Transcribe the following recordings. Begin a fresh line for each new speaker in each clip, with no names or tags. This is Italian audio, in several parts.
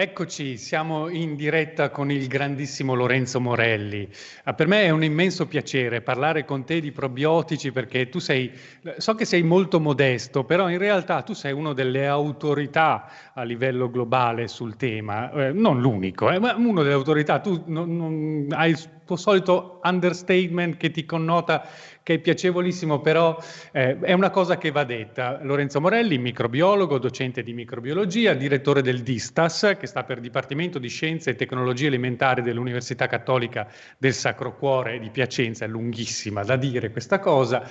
Eccoci, siamo in diretta con il grandissimo Lorenzo Morelli. Ah, per me è un immenso piacere parlare con te di probiotici perché tu sei, so che sei molto modesto, però in realtà tu sei una delle autorità a livello globale sul tema, eh, non l'unico, eh, ma uno delle autorità. Tu non, non, hai tuo solito understatement che ti connota che è piacevolissimo, però eh, è una cosa che va detta. Lorenzo Morelli, microbiologo, docente di microbiologia, direttore del DISTAS, che sta per Dipartimento di Scienze e Tecnologie Alimentari dell'Università Cattolica del Sacro Cuore di Piacenza, è lunghissima da dire questa cosa,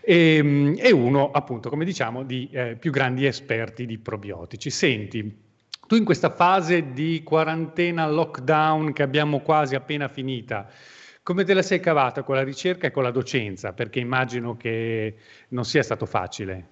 e, ehm, e uno appunto, come diciamo, di eh, più grandi esperti di probiotici. Senti, tu in questa fase di quarantena, lockdown che abbiamo quasi appena finita, come te la sei cavata con la ricerca e con la docenza? Perché immagino che non sia stato facile.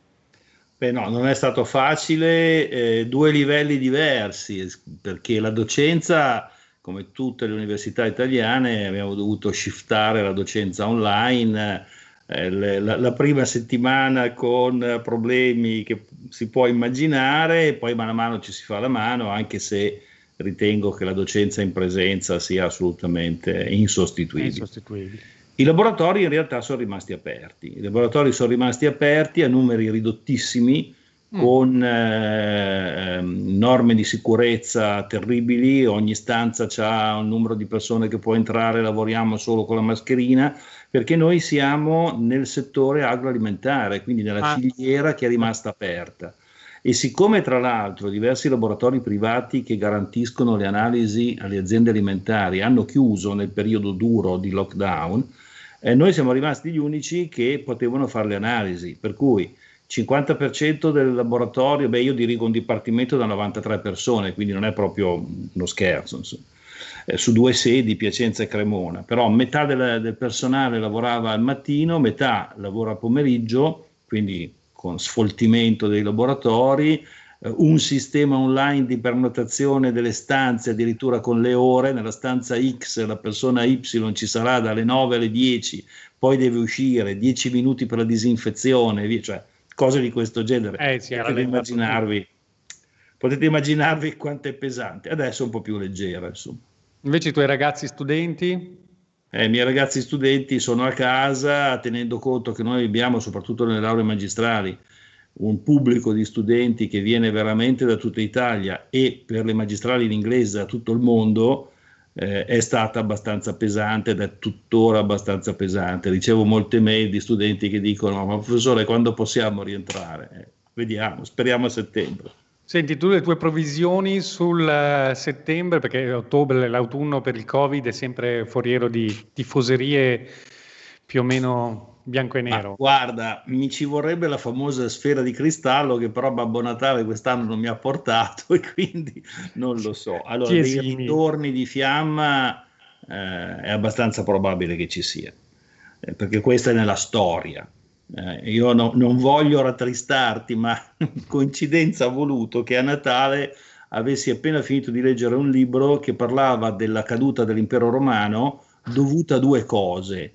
Beh no, non è stato facile, eh, due livelli diversi, perché la docenza, come tutte le università italiane, abbiamo dovuto shiftare la docenza online, eh, la, la, prima settimana con problemi che si può immaginare, poi man mano ci si fa la mano, anche se ritengo che la docenza in presenza sia assolutamente insostituibile. insostituibile. I laboratori in realtà sono rimasti aperti, i laboratori sono rimasti aperti a numeri ridottissimi, mm. con eh, norme di sicurezza terribili, ogni stanza ha un numero di persone che può entrare, lavoriamo solo con la mascherina, perché noi siamo nel settore agroalimentare, quindi nella ah. filiera che è rimasta aperta. E siccome tra l'altro diversi laboratori privati che garantiscono le analisi alle aziende alimentari hanno chiuso nel periodo duro di lockdown, eh, noi siamo rimasti gli unici che potevano fare le analisi, per cui 50% del laboratorio, beh io dirigo un dipartimento da 93 persone, quindi non è proprio uno scherzo, eh, su due sedi, Piacenza e Cremona, però metà del, del personale lavorava al mattino, metà lavora a pomeriggio, quindi con sfoltimento dei laboratori, eh, un sistema online di prenotazione delle stanze addirittura con le ore, nella stanza X la persona Y ci sarà dalle 9 alle 10, poi deve uscire 10 minuti per la disinfezione, via, cioè cose di questo genere. Eh, sì, potete, immaginarvi, potete immaginarvi quanto è pesante, adesso è un po' più leggera. Insomma.
Invece i tuoi ragazzi studenti?
Eh, I miei ragazzi studenti sono a casa tenendo conto che noi abbiamo, soprattutto nelle lauree magistrali, un pubblico di studenti che viene veramente da tutta Italia e per le magistrali in inglese da tutto il mondo eh, è stata abbastanza pesante ed è tuttora abbastanza pesante. Ricevo molte mail di studenti che dicono ma professore quando possiamo rientrare? Eh, vediamo, speriamo a settembre.
Senti, tu le tue provvisioni sul uh, settembre, perché ottobre, l'autunno per il Covid è sempre foriero di tifoserie più o meno bianco e nero.
Ah, guarda, mi ci vorrebbe la famosa sfera di cristallo che però Babbo Natale quest'anno non mi ha portato e quindi non lo so. Allora, dei ritorni di fiamma eh, è abbastanza probabile che ci sia, eh, perché questa è nella storia. Eh, io no, non voglio rattristarti, ma coincidenza ha voluto che a Natale avessi appena finito di leggere un libro che parlava della caduta dell'impero romano dovuta a due cose.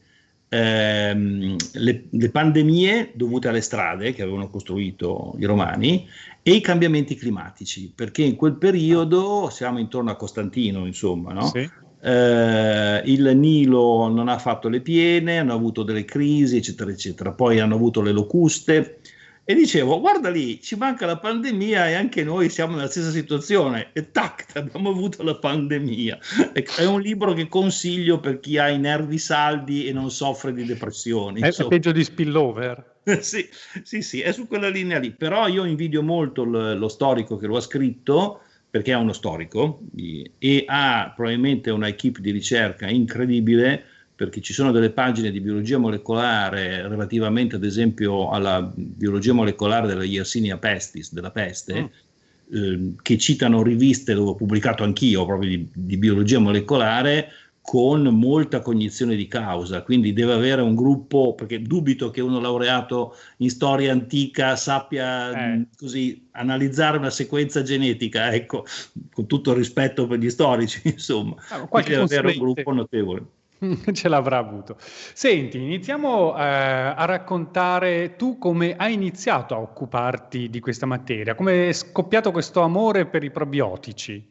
Eh, le, le, pandemie dovute alle strade che avevano costruito i romani e i cambiamenti climatici, perché in quel periodo siamo intorno a Costantino, insomma, no? Sì eh, il Nilo non ha fatto le piene, hanno avuto delle crisi, eccetera, eccetera. Poi hanno avuto le locuste. E dicevo, guarda lì, ci manca la pandemia e anche noi siamo nella stessa situazione. E tac, abbiamo avuto la pandemia. È un libro che consiglio per chi ha i nervi saldi e non soffre di depressioni.
È, è peggio di spillover.
sì, sì, sì, è su quella linea lì. Però io invidio molto l- lo storico che lo ha scritto perché ha uno storico e ha probabilmente una equip di ricerca incredibile perché ci sono delle pagine di biologia molecolare relativamente ad esempio alla biologia molecolare della Yersinia pestis, della peste, mm. eh, che citano riviste dove ho pubblicato anch'io proprio di, di biologia molecolare con molta cognizione di causa, quindi deve avere un gruppo, perché dubito che uno laureato in storia antica sappia eh. così analizzare una sequenza genetica, ecco, con tutto il rispetto per gli storici, insomma,
allora, deve avere un gruppo notevole. Ce l'avrà avuto. Senti, iniziamo eh, a raccontare tu come hai iniziato a occuparti di questa materia, come è scoppiato questo amore per i probiotici.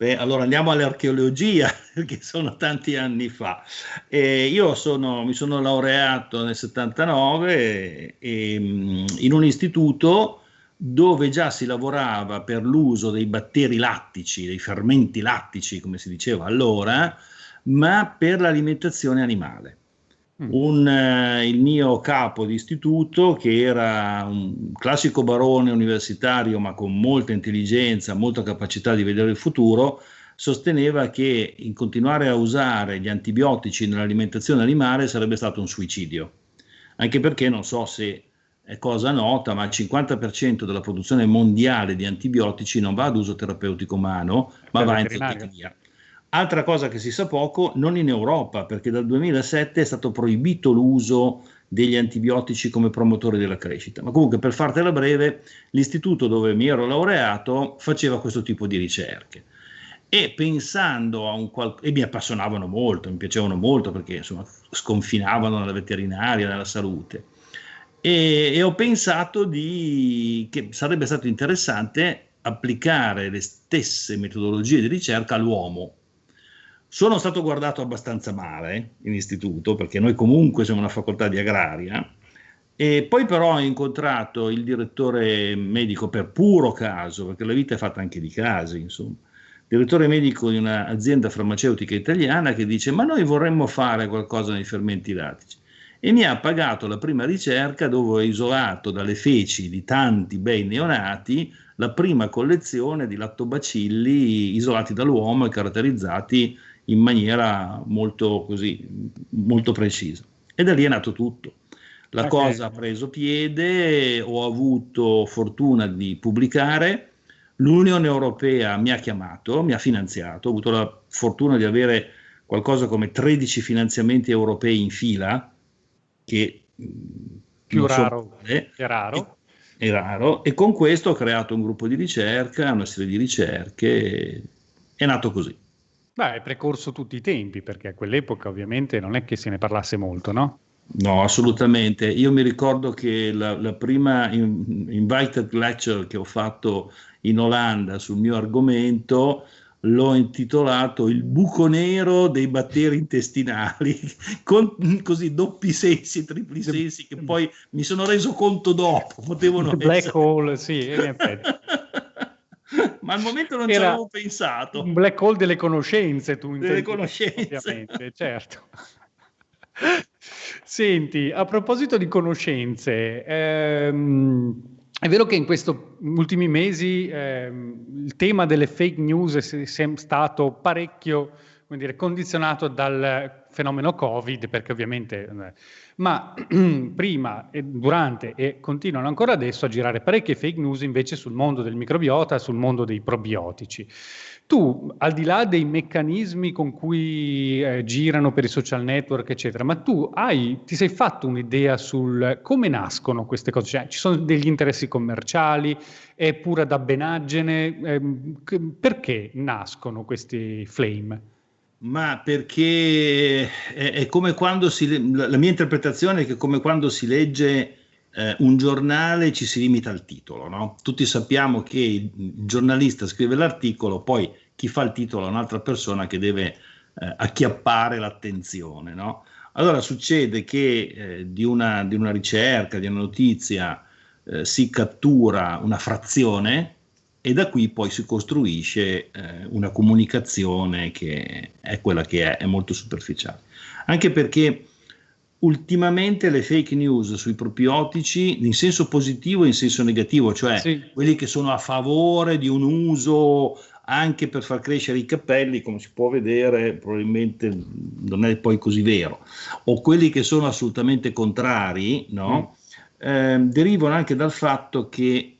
Beh, allora andiamo all'archeologia, perché sono tanti anni fa. E io sono, mi sono laureato nel 79 e, in un istituto dove già si lavorava per l'uso dei batteri lattici, dei fermenti lattici, come si diceva allora, ma per l'alimentazione animale. Mm. Un, eh, il mio capo di istituto, che era un classico barone universitario, ma con molta intelligenza, molta capacità di vedere il futuro, sosteneva che in continuare a usare gli antibiotici nell'alimentazione animale sarebbe stato un suicidio. Anche perché non so se è cosa nota, ma il 50% della produzione mondiale di antibiotici non va ad uso terapeutico umano, ma va in zootecnia. Altra cosa che si sa poco, non in Europa, perché dal 2007 è stato proibito l'uso degli antibiotici come promotori della crescita. Ma comunque, per fartela breve, l'istituto dove mi ero laureato faceva questo tipo di ricerche. E pensando a un qual- e mi appassionavano molto, mi piacevano molto perché insomma sconfinavano nella veterinaria, nella salute. E, e ho pensato di, che sarebbe stato interessante applicare le stesse metodologie di ricerca all'uomo, sono stato guardato abbastanza male in istituto, perché noi comunque siamo una facoltà di agraria, e poi però ho incontrato il direttore medico per puro caso, perché la vita è fatta anche di casi, insomma, direttore medico di un'azienda farmaceutica italiana che dice ma noi vorremmo fare qualcosa nei fermenti lattici e mi ha pagato la prima ricerca dove ho isolato dalle feci di tanti bei neonati la prima collezione di lattobacilli isolati dall'uomo e caratterizzati in maniera molto, così, molto precisa. E da lì è nato tutto. La okay. cosa ha preso piede, ho avuto fortuna di pubblicare, l'Unione Europea mi ha chiamato, mi ha finanziato, ho avuto la fortuna di avere qualcosa come 13 finanziamenti europei in fila, che
più raro, so, è raro.
È raro, e con questo ho creato un gruppo di ricerca, una serie di ricerche, è nato così.
Beh, è precorso tutti i tempi, perché a quell'epoca ovviamente non è che se ne parlasse molto, no?
No, assolutamente. Io mi ricordo che la, la prima in, invited lecture che ho fatto in Olanda sul mio argomento l'ho intitolato Il buco nero dei batteri intestinali, con così doppi sensi, tripli sensi, che poi mi sono reso conto dopo, potevano
The essere... Black hole, sì, in effetti.
ma al momento non Era ci avevo pensato.
Un black hole delle conoscenze, tu
Delle conoscenze.
Ovviamente, certo. Senti, a proposito di conoscenze, ehm, è vero che in questi ultimi mesi ehm, il tema delle fake news è, è stato parecchio dire, condizionato dal fenomeno Covid, perché ovviamente... Eh, ma prima e durante e continuano ancora adesso a girare parecchie fake news invece sul mondo del microbiota, sul mondo dei probiotici. Tu, al di là dei meccanismi con cui eh, girano per i social network, eccetera, ma tu hai, ti sei fatto un'idea sul come nascono queste cose? Cioè, ci sono degli interessi commerciali, è pura dabbenaggine? Eh, perché nascono questi flame?
Ma perché è, è, come quando si, la mia interpretazione è che come quando si legge eh, un giornale ci si limita al titolo, no? Tutti sappiamo che il, giornalista scrive l'articolo, poi chi fa il titolo è un'altra persona che deve eh, acchiappare l'attenzione, no? Allora succede che eh, di, una, di, una, ricerca, di una notizia, eh, si cattura una frazione e da qui poi si costruisce eh, una comunicazione che è quella che è, è molto superficiale. Anche perché ultimamente le fake news sui probiotici in senso positivo e in senso negativo, cioè sì. quelli che sono a favore di un uso anche per far crescere i capelli, come si può vedere, probabilmente non è poi così vero, o quelli che sono assolutamente contrari, no? mm. eh, derivano anche dal fatto che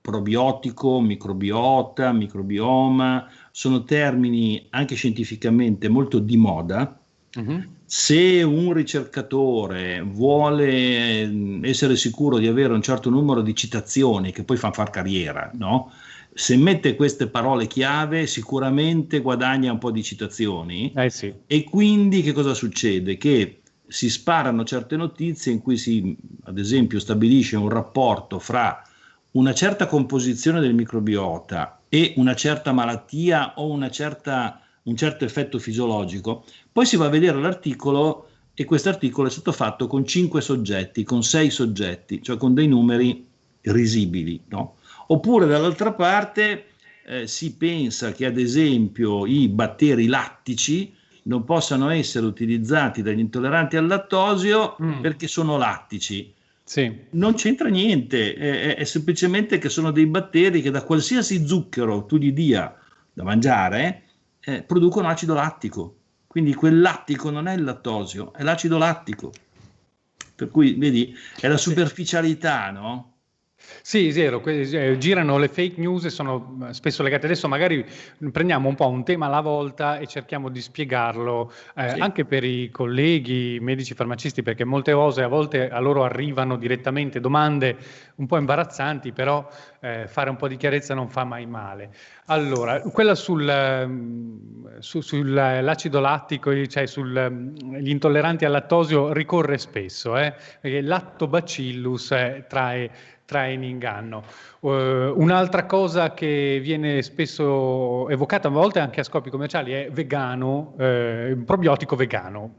probiotico, microbiota, microbioma, sono termini anche scientificamente molto di moda. Uh-huh. Se un ricercatore vuole mm, essere sicuro di avere un certo numero di citazioni che poi fanno far carriera, no? se mette queste parole chiave sicuramente guadagna un po' di citazioni
eh sì.
e quindi che cosa succede? Che si sparano certe notizie in cui si ad esempio stabilisce un rapporto fra una certa composizione del microbiota e una certa malattia o una certa, un certo effetto fisiologico, poi si va a vedere l'articolo e questo articolo è stato fatto con cinque soggetti, con sei soggetti, cioè con dei numeri risibili. No? Oppure dall'altra parte eh, si pensa che ad esempio i batteri lattici non possano essere utilizzati dagli intolleranti al lattosio mm. perché sono lattici. Sì. Non c'entra niente, è, è, semplicemente che sono dei batteri che da qualsiasi zucchero tu gli dia da mangiare eh, producono acido lattico. Quindi quel lattico non è il lattosio, è l'acido lattico. Per cui, vedi, è la superficialità, no?
Sì, zero, eh, girano le fake news e sono eh, spesso legate. Adesso magari prendiamo un po' un tema alla volta e cerchiamo di spiegarlo eh, sì. anche per i colleghi medici farmacisti, perché molte cose a volte a loro arrivano direttamente domande un po' imbarazzanti, però eh, fare un po' di chiarezza non fa mai male. Allora, quella sul, mm, su, sull'acido lattico, cioè sugli mm, intolleranti al lattosio, ricorre spesso, eh, perché l'attobacillus eh, trae trae in inganno. Uh, un'altra cosa che viene spesso evocata, a volte anche a scopi commerciali, è vegano, eh, probiotico vegano.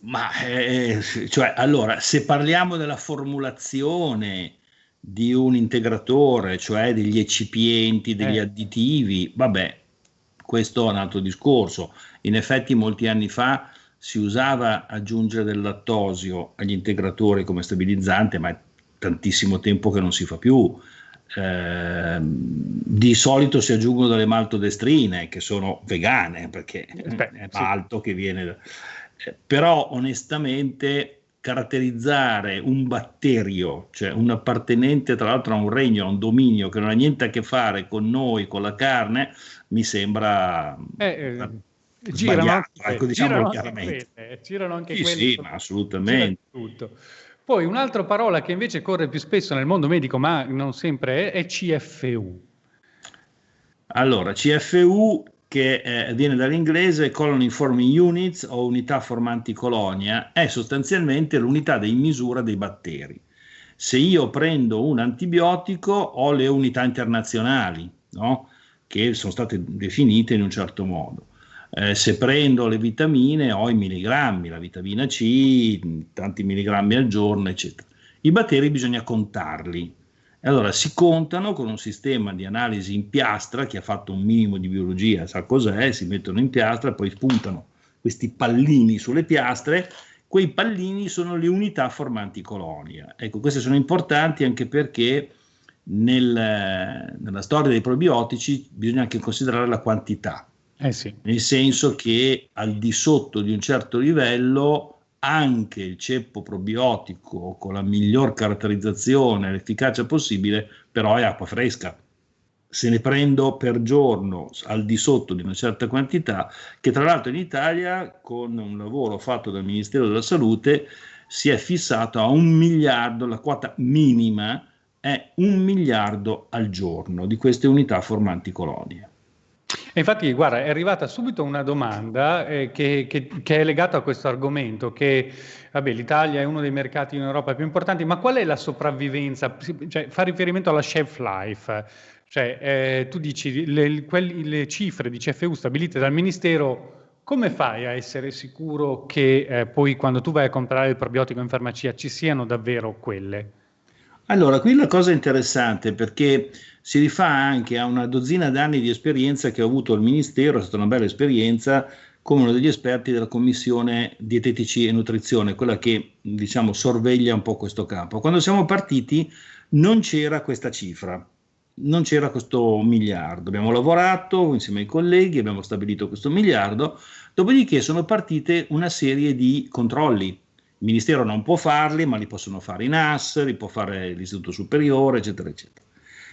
Ma eh, cioè, allora, se parliamo della formulazione di un integratore, cioè degli eccipienti, degli eh. additivi, vabbè, questo è un altro discorso. In effetti molti anni fa si usava aggiungere del lattosio agli integratori come stabilizzante, ma tantissimo tempo che non si fa più. Eh, di solito si aggiungono delle maltodestrine che sono vegane perché Beh, è malto sì. che viene eh, però onestamente caratterizzare un batterio, cioè un appartenente tra l'altro a un regno, a un dominio che non ha niente a che fare con noi, con la carne, mi sembra eh, eh, girano anche, ecco, diciamo girano. Anche quelle, girano anche sì, quelle, sì, ma assolutamente. Tutto.
Poi un'altra parola che invece corre più spesso nel mondo medico, ma non sempre è, è CFU.
Allora, CFU che eh, viene dall'inglese Colony Forming Units o unità formanti colonia, è sostanzialmente l'unità di misura dei batteri. Se io prendo un antibiotico ho le unità internazionali, no? che sono state definite in un certo modo. Eh, se prendo le vitamine ho i milligrammi, la vitamina C, tanti milligrammi al giorno, eccetera. I batteri bisogna contarli. Allora si contano con un sistema di analisi in piastra, chi ha fatto un minimo di biologia sa cos'è, si mettono in piastra, poi spuntano questi pallini sulle piastre, quei pallini sono le unità formanti colonia. Ecco, queste sono importanti anche perché nel, nella storia dei probiotici bisogna anche considerare la quantità. Eh sì. Nel senso che al di sotto di un certo livello anche il ceppo probiotico con la miglior caratterizzazione e l'efficacia possibile, però è acqua fresca. Se ne prendo per giorno al di sotto di una certa quantità, che tra l'altro in Italia, con un lavoro fatto dal Ministero della Salute, si è fissato a un miliardo, la quota minima è un miliardo al giorno di queste unità formanti colonie.
E infatti, guarda, è arrivata subito una domanda eh, che, che, che, è legata a questo argomento, che vabbè, l'Italia è uno dei mercati in Europa più importanti, ma qual è la sopravvivenza? Cioè, fa riferimento alla shelf life. Cioè, eh, tu dici le, quelli, le cifre di CFU stabilite dal Ministero come fai a essere sicuro che eh, poi quando tu vai a comprare il probiotico in farmacia ci siano davvero quelle?
Allora, qui la cosa interessante perché si rifà anche a una dozzina d'anni di esperienza che ho avuto al Ministero, è stata una bella esperienza come uno degli esperti della Commissione Dietetici e Nutrizione, quella che diciamo sorveglia un po' questo campo. Quando siamo partiti non c'era questa cifra, non c'era questo miliardo. Abbiamo lavorato insieme ai colleghi, abbiamo stabilito questo miliardo, dopodiché sono partite una serie di controlli il Ministero non può farli, ma li possono fare i NAS, li può fare l'Istituto Superiore, eccetera, eccetera.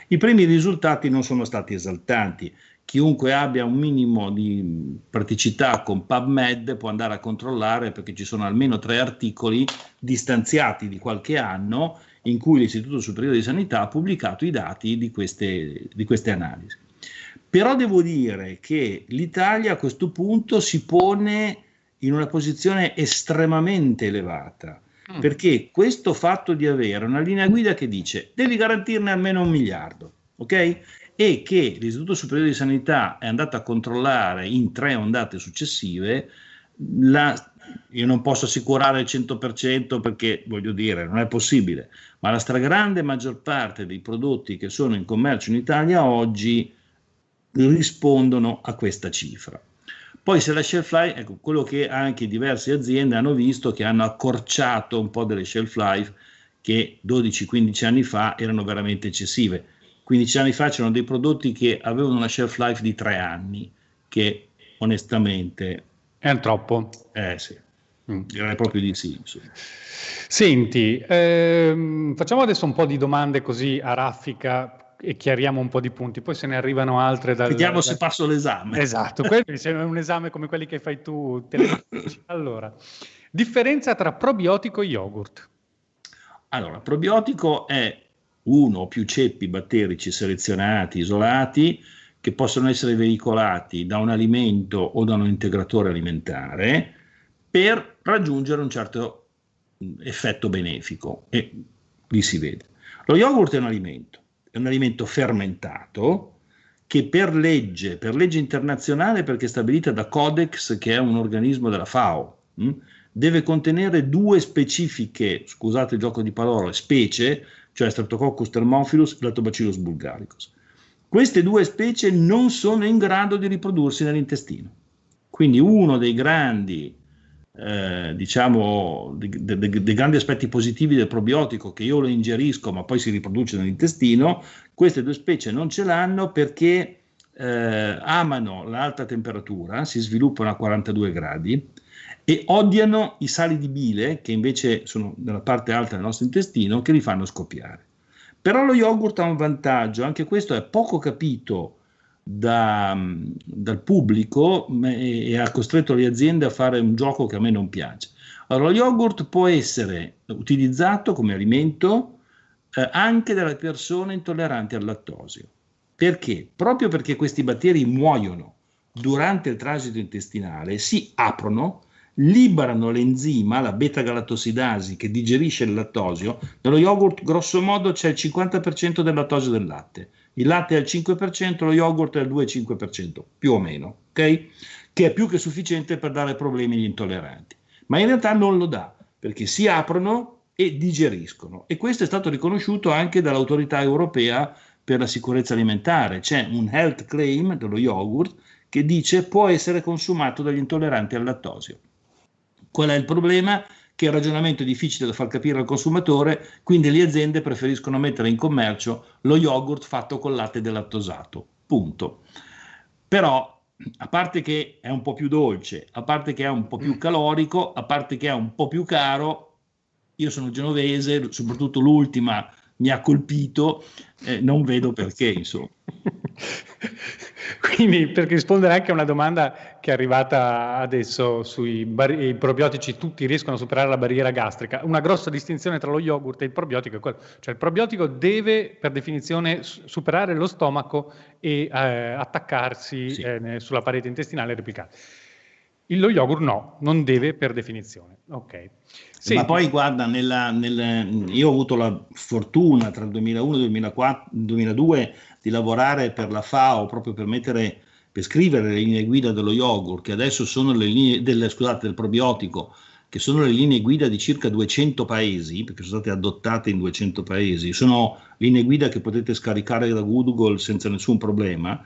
I primi risultati non sono stati esaltanti. Chiunque abbia un minimo di praticità con PubMed può andare a controllare perché ci sono almeno tre articoli distanziati di qualche anno in cui l'Istituto Superiore di Sanità ha pubblicato i dati di queste, di queste analisi. Però devo dire che l'Italia a questo punto si pone in una posizione estremamente elevata, perché questo fatto di avere una linea guida che dice devi garantirne almeno un miliardo, ok? E che l'Istituto Superiore di Sanità è andato a controllare in tre ondate successive la, io non posso assicurare il 100% perché voglio dire, non è possibile, ma la stragrande maggior parte dei prodotti che sono in commercio in Italia oggi rispondono a questa cifra. Poi se la shelf life, ecco, quello che anche diverse aziende hanno visto che hanno accorciato un po' delle shelf life che 12-15 anni fa erano veramente eccessive. 15 anni fa c'erano dei prodotti che avevano una shelf life di 3 anni, che onestamente
è troppo.
Eh sì, mm. direi proprio di sì. Insomma.
Senti, ehm, facciamo adesso un po' di domande così a raffica e chiariamo un po' di punti, poi se ne arrivano altre dal...
Vediamo dal... se passo l'esame.
Esatto, è un esame come quelli che fai tu. allora, differenza tra probiotico e yogurt.
Allora, probiotico è uno o più ceppi batterici selezionati, isolati, che possono essere veicolati da un alimento o da un integratore alimentare per raggiungere un certo effetto benefico e lì si vede. Lo yogurt è un alimento, è un alimento fermentato che per legge, per legge internazionale, perché stabilita da Codex, che è un organismo della FAO, mh, deve contenere due specifiche, scusate il gioco di parole, specie, cioè Streptococcus thermophilus e Lactobacillus bulgaricus. Queste due specie non sono in grado di riprodursi nell'intestino. Quindi uno dei grandi, eh, diciamo, dei, dei, dei grandi aspetti positivi del probiotico che io lo ingerisco ma poi si riproduce nell'intestino, queste due specie non ce l'hanno perché eh, amano l'alta temperatura, si sviluppano a 42 gradi e odiano i sali di bile che invece sono nella parte alta del nostro intestino che li fanno scoppiare. Però lo yogurt ha un vantaggio, anche questo è poco capito da, dal pubblico e, e ha costretto le aziende a fare un gioco che a me non piace. Allora, lo yogurt può essere utilizzato come alimento eh, anche dalle persone intolleranti al lattosio. Perché? Proprio perché questi batteri muoiono durante il transito intestinale, si aprono liberano l'enzima, la beta-galattosidasi, che digerisce il lattosio. Nello yogurt, grosso modo, c'è il 50% del lattosio del latte. Il latte è al 5%, lo yogurt è al 2-5%, più o meno, ok? Che è più che sufficiente per dare problemi agli intolleranti. Ma in realtà non lo dà, perché si aprono e digeriscono. E questo è stato riconosciuto anche dall'autorità europea per la sicurezza alimentare. C'è un health claim dello yogurt che dice può essere consumato dagli intolleranti al lattosio. Qual è il problema? Che il ragionamento è difficile da far capire al consumatore, quindi le aziende preferiscono mettere in commercio lo yogurt fatto con latte delattosato. Punto. Però, a parte che è un po' più dolce, a parte che è un po' più calorico, a parte che è un po' più caro, io sono genovese, soprattutto l'ultima mi ha colpito, eh, non vedo perché, insomma.
Quindi per rispondere anche a una domanda che è arrivata adesso sui bar- probiotici, tutti riescono a superare la barriera gastrica. Una grossa distinzione tra lo yogurt e il probiotico è quello, cioè il probiotico deve per definizione superare lo stomaco e eh, attaccarsi sì. eh, sulla parete intestinale e replicare. Lo yogurt no, non deve per definizione. Ok.
Ma poi guarda, nella, nel, io ho avuto la fortuna tra il 2001 e il 2002 di lavorare per la FAO proprio per mettere, per scrivere le linee guida dello yogurt, che adesso sono le linee, del, scusate, del probiotico, che sono le linee guida di circa 200 paesi, perché sono state adottate in 200 paesi, sono linee guida che potete scaricare da Google senza nessun problema.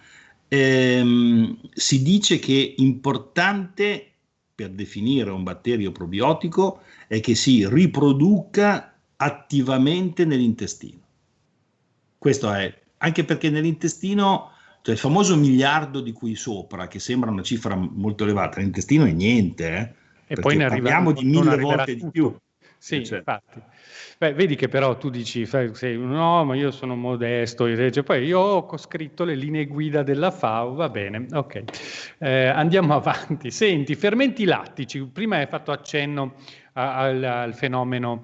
Ehm, si dice che importante per definire un batterio probiotico è che si riproduca attivamente nell'intestino. Questo è anche perché nell'intestino, cioè il famoso miliardo di qui sopra, che sembra una cifra molto elevata, l'intestino è niente, eh?
e poi ne
parliamo di mille volte tutto. di più.
Sì, cioè. infatti. Beh, vedi che però tu dici, sei, no, ma io sono modesto, cioè, poi io ho scritto le linee guida della FAO, va bene, ok. Eh, andiamo avanti. Senti, fermenti lattici, prima hai fatto accenno a, al, al fenomeno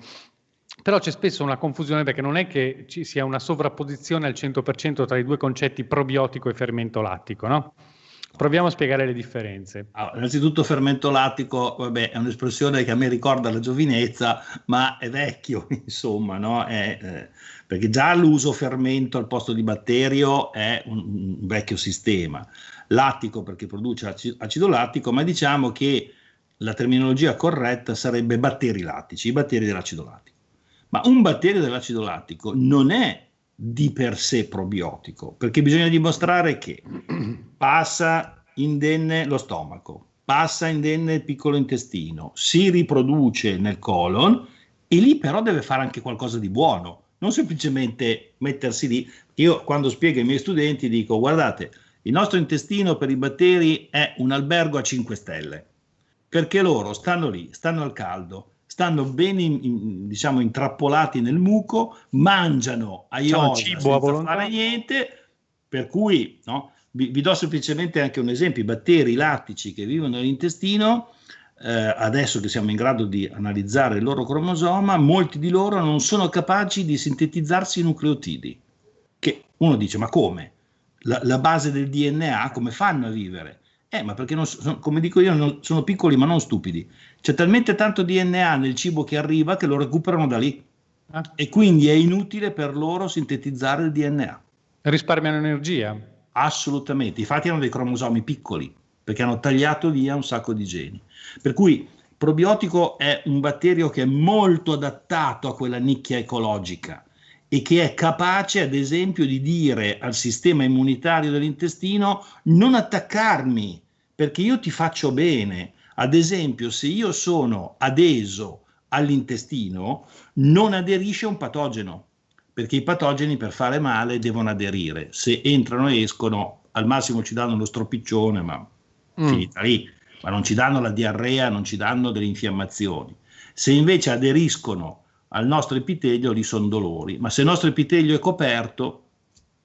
però c'è spesso una confusione perché non è che ci sia una sovrapposizione al 100% tra i due concetti probiotico e fermento lattico, no? Proviamo a spiegare le differenze.
Allora, innanzitutto fermento lattico, vabbè, è un'espressione che a me ricorda la giovinezza, ma è vecchio, insomma, no? È, eh, perché già l'uso fermento al posto di batterio è un, un vecchio sistema. Lattico perché produce acido lattico, ma diciamo che la terminologia corretta sarebbe batteri lattici, i batteri dell'acido lattico. Ma un batterio dell'acido lattico non è di per sé probiotico, perché bisogna dimostrare che passa indenne lo stomaco, passa indenne il piccolo intestino, si riproduce nel colon e lì però deve fare anche qualcosa di buono, non semplicemente mettersi lì. Io quando spiego ai miei studenti dico guardate, il nostro intestino per i batteri è un albergo a 5 stelle, perché loro stanno lì, stanno al caldo, stanno ben in, in, diciamo, intrappolati nel muco, mangiano a iosa cibo a volontà. fare niente, per cui no, vi, vi, do semplicemente anche un esempio, i batteri lattici che vivono nell'intestino, eh, adesso che siamo in grado di analizzare il loro cromosoma, molti di loro non sono capaci di sintetizzarsi i nucleotidi, che uno dice ma come? La, la base del DNA come fanno a vivere? Eh, ma perché, non, come dico io, non, sono piccoli ma non stupidi. C'è talmente tanto DNA nel cibo che arriva che lo recuperano da lì. Ah. E quindi è inutile per loro sintetizzare il DNA.
Risparmiano energia?
Assolutamente. Infatti hanno dei cromosomi piccoli perché hanno tagliato via un sacco di geni. Per cui probiotico è un batterio che è molto adattato a quella nicchia ecologica e che è capace, ad esempio, di dire al sistema immunitario dell'intestino non attaccarmi perché io ti faccio bene. Ad esempio, se io sono adeso all'intestino, non aderisce un patogeno, perché i patogeni per fare male devono aderire. Se entrano e escono, al massimo ci danno lo stropiccione, ma mm. finita lì, ma non ci danno la diarrea, non ci danno delle infiammazioni. Se invece aderiscono al nostro epitelio lì sono dolori, ma se il nostro epitelio è coperto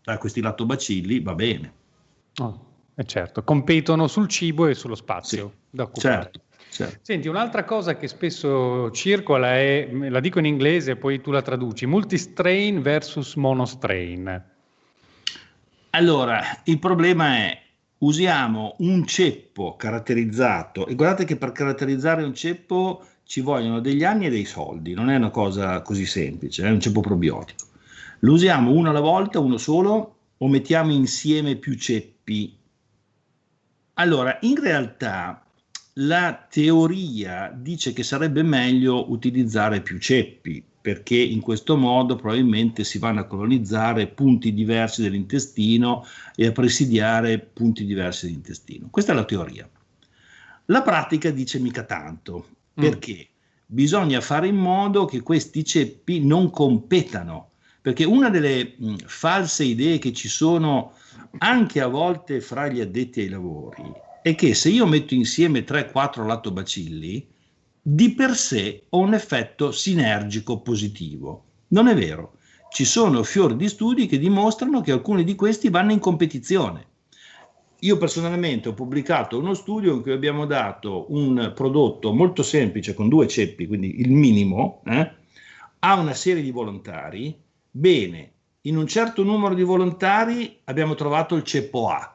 da questi lattobacilli va bene.
Oh, è certo, competono sul cibo e sullo spazio
sì, da occupare. Certo,
certo. Senti, un'altra cosa che spesso circola è, la dico in inglese, poi tu la traduci, multistrain versus monostrain.
Allora, il problema è usiamo un ceppo caratterizzato e guardate che per caratterizzare un ceppo ci vogliono degli anni e dei soldi, non è una cosa così semplice, è un ceppo probiotico. Lo usiamo uno alla volta, uno solo, o mettiamo insieme più ceppi? Allora, in realtà la teoria dice che sarebbe meglio utilizzare più ceppi, perché in questo modo probabilmente si vanno a colonizzare punti diversi dell'intestino e a presidiare punti diversi dell'intestino. Questa è la teoria. La pratica dice mica tanto, Mm. Perché? Bisogna fare in modo che questi ceppi non competano, perché una delle mh, mm, false idee che ci sono anche a volte fra gli addetti ai lavori è che se io metto insieme 3-4 lattobacilli, di per sé ho un effetto sinergico positivo. Non è vero. Ci sono fior di studi che dimostrano che alcuni di questi vanno in competizione. Io personalmente ho pubblicato uno studio in cui abbiamo dato un prodotto molto semplice con due ceppi, quindi il minimo, eh, a una serie di volontari. Bene, in un certo numero di volontari abbiamo trovato il ceppo A,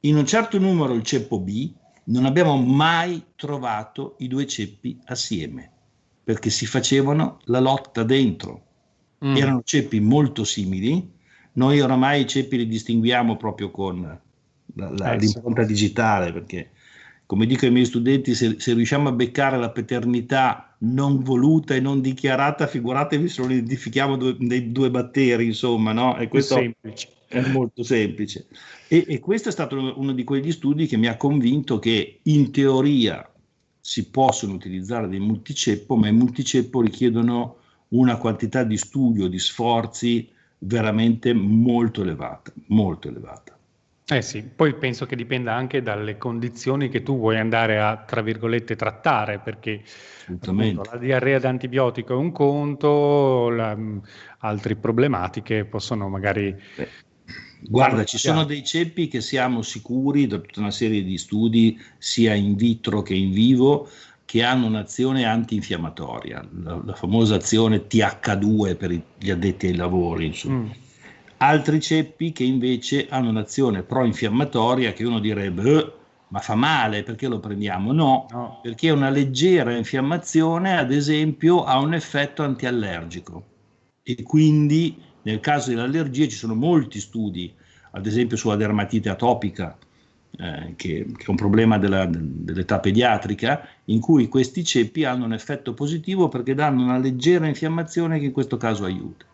in un certo numero il ceppo B, non abbiamo mai trovato i due ceppi assieme, perché si facevano la lotta dentro. Mm. Erano ceppi molto simili, noi oramai i ceppi li distinguiamo proprio con la, la, eh, l'impronta sì. digitale, perché come dico ai miei studenti, se, se, riusciamo a beccare la paternità non voluta e non dichiarata, figuratevi se non identifichiamo due, dei due batteri, insomma, no? E questo è molto semplice. E, e questo è stato uno di quegli studi che mi ha convinto che in teoria si possono utilizzare dei multiceppo, ma i multiceppo richiedono una quantità di studio, di sforzi veramente molto elevata, molto elevata.
Eh sì, poi penso che dipenda anche dalle condizioni che tu vuoi andare a, tra virgolette, trattare, perché appunto, la diarrea d'antibiotico è un conto, la, altre problematiche possono magari...
Beh, guarda, ci sono dei ceppi che siamo sicuri, da tutta una serie di studi, sia in vitro che in vivo, che hanno un'azione antinfiammatoria, la, la famosa azione TH2 per gli addetti ai lavori, insomma. Mm altri ceppi che invece hanno un'azione pro-infiammatoria che uno direbbe ma fa male perché lo prendiamo? No, no, perché una leggera infiammazione ad esempio ha un effetto antiallergico e quindi nel caso dell'allergia ci sono molti studi, ad esempio sulla dermatite atopica, eh, che, che, è un problema della, dell'età pediatrica, in cui questi ceppi hanno un effetto positivo perché danno una leggera infiammazione che in questo caso aiuta.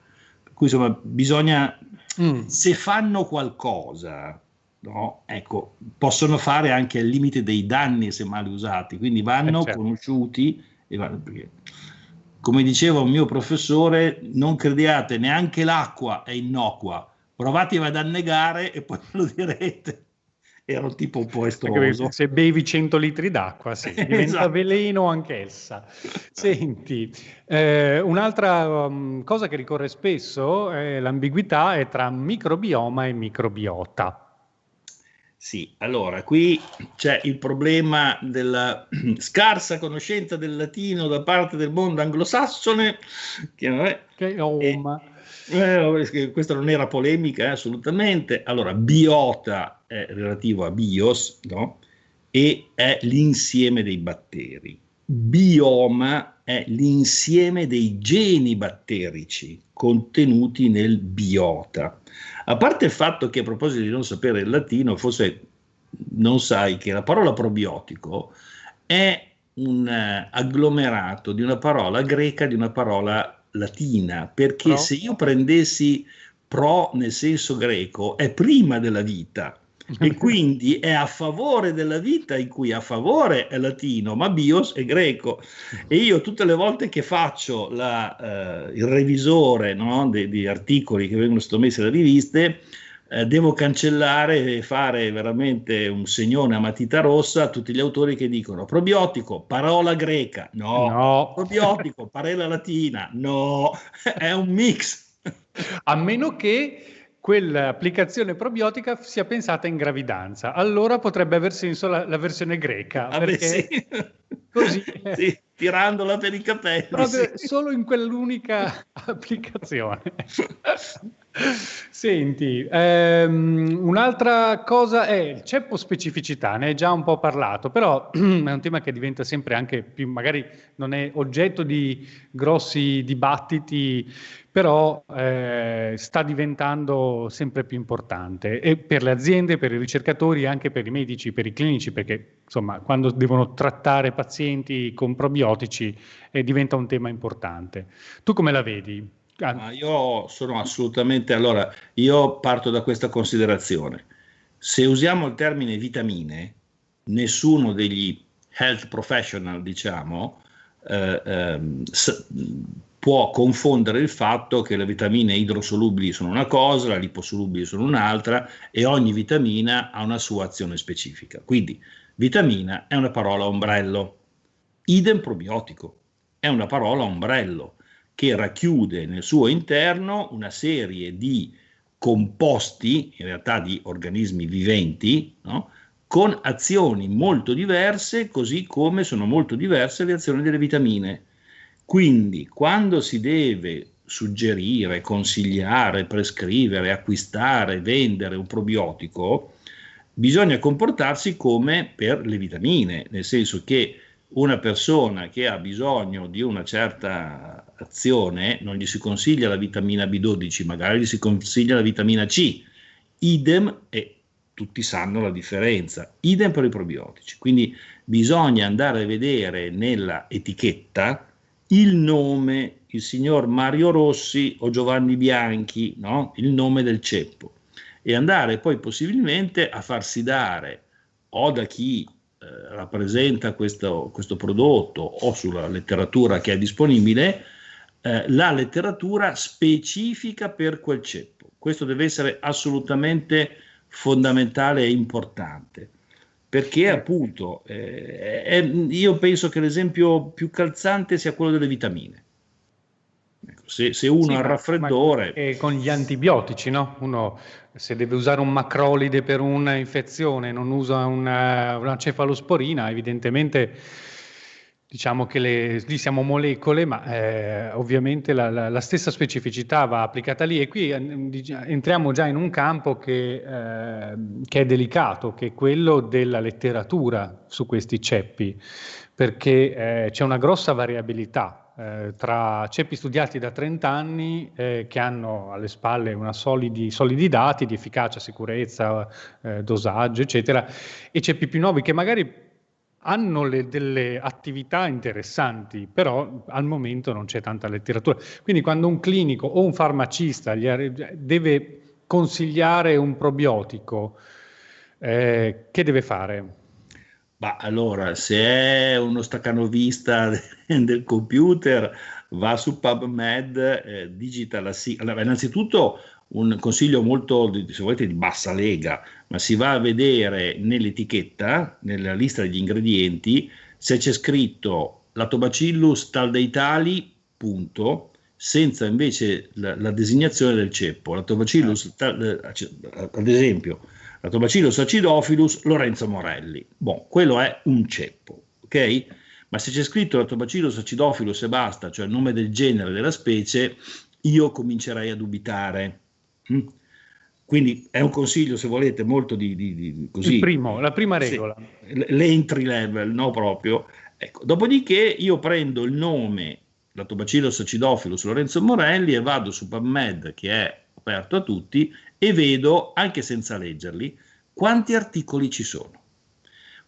Per cui insomma bisogna, mm. se fanno qualcosa, no, ecco, possono fare anche al limite dei danni se male usati, quindi vanno eh certo. conosciuti vanno, perché come diceva un mio professore, non crediate, neanche l'acqua è innocua, provatevi ad annegare e poi lo direte. Era un tipo un po' estroso.
Se bevi 100 litri d'acqua, sì, diventa esatto. veleno anch'essa. Senti, eh, un'altra um, cosa che ricorre spesso è l'ambiguità è tra microbioma e microbiota.
Sì, allora qui c'è il problema della scarsa conoscenza del latino da parte del mondo anglosassone, che non è... Che oma. Eh, questa non era polemica, eh, assolutamente. Allora, biota è relativo a bios, no? E è l'insieme dei batteri. Bioma è l'insieme dei geni batterici contenuti nel biota. A parte il fatto che a proposito di non sapere il latino, forse non sai che la parola probiotico è un uh, agglomerato di una parola greca di una parola latina, perché pro. se io prendessi pro nel senso greco è prima della vita e quindi è a favore della vita in cui a favore è latino, ma bios è greco. E io tutte le volte che faccio la, eh, il revisore no, di, articoli che vengono sottomessi alle riviste, eh, devo cancellare e fare veramente un segnone a matita rossa a tutti gli autori che dicono probiotico, parola greca, no, no. probiotico, parola latina, no, è un mix.
A meno che quell'applicazione probiotica sia pensata in gravidanza. Allora potrebbe aver senso la, la versione greca. Ah, perché sì.
così, sì, tirandola per i capelli.
Proprio sì. solo in quell'unica applicazione. Senti, ehm, un'altra cosa è il ceppo specificità, ne hai già un po' parlato, però è un tema che diventa sempre anche più, magari non è oggetto di grossi dibattiti, però eh, sta diventando sempre più importante e per le aziende, per i ricercatori, anche per i medici, per i clinici, perché insomma quando devono trattare pazienti con probiotici eh, diventa un tema importante. Tu come la vedi?
Ah, io sono assolutamente, allora, io parto da questa considerazione. Se usiamo il termine vitamine, nessuno degli health professional, diciamo, eh, eh, può confondere il fatto che le vitamine idrosolubili sono una cosa, le liposolubili sono un'altra e ogni vitamina ha una sua azione specifica. Quindi vitamina è una parola ombrello, idem probiotico è una parola ombrello che racchiude nel suo interno una serie di composti, in realtà di organismi viventi, no? con azioni molto diverse, così come sono molto diverse le azioni delle vitamine. Quindi, quando si deve suggerire, consigliare, prescrivere, acquistare, vendere un probiotico, bisogna comportarsi come per le vitamine, nel senso che una persona che ha bisogno di una certa azione non gli si consiglia la vitamina B12, magari gli si consiglia la vitamina C. Idem, e tutti sanno la differenza, idem per i probiotici. Quindi bisogna andare a vedere nella etichetta il nome, il signor Mario Rossi o Giovanni Bianchi, no? il nome del ceppo, e andare poi possibilmente a farsi dare o da chi eh, rappresenta questo, questo, prodotto o sulla letteratura che è disponibile, eh, la letteratura specifica per quel ceppo. Questo deve essere assolutamente fondamentale e importante perché appunto eh, è, io penso che l'esempio più calzante sia quello delle vitamine. Ecco, se, se, uno sì, ha raffreddore...
Ma, con gli antibiotici, no? Uno se deve usare un macrolide per un'infezione, non usa una, una cefalosporina, evidentemente Diciamo che le, lì siamo molecole, ma eh, ovviamente la, la, la, stessa specificità va applicata lì. E qui eh, entriamo già in un campo che, eh, che, è delicato, che è quello della letteratura su questi ceppi, perché eh, c'è una grossa variabilità eh, tra ceppi studiati da 30 anni eh, che hanno alle spalle solidi, solidi dati di efficacia, sicurezza, dosaggio, eccetera, e ceppi più nuovi che magari hanno le, delle attività interessanti, però al momento non c'è tanta letteratura. Quindi quando un clinico o un farmacista deve consigliare un probiotico, eh, che deve fare?
Bah, allora, se è uno staccanovista del computer, va su PubMed, eh, digita la sigla. Allora, innanzitutto un consiglio molto, se volete, di bassa lega, ma si va a vedere nell'etichetta, nella lista degli ingredienti, se c'è scritto Latobacillus taldeitali, punto, senza invece la, la designazione del ceppo. Latobacillus, tal, ad esempio, Latobacillus acidophilus Lorenzo Morelli. Bon, quello è un ceppo, ok? Ma se c'è scritto Latobacillus acidophilus e basta, cioè il nome del genere della specie, io comincerei a dubitare Mm. Quindi è un consiglio, se volete, molto di, di, di così.
Il primo, la prima regola.
Sì, l'entry level, no proprio. Ecco. Dopodiché io prendo il nome Latobacillus acidophilus Lorenzo Morelli e vado su PubMed, che è aperto a tutti, e vedo, anche senza leggerli, quanti articoli ci sono.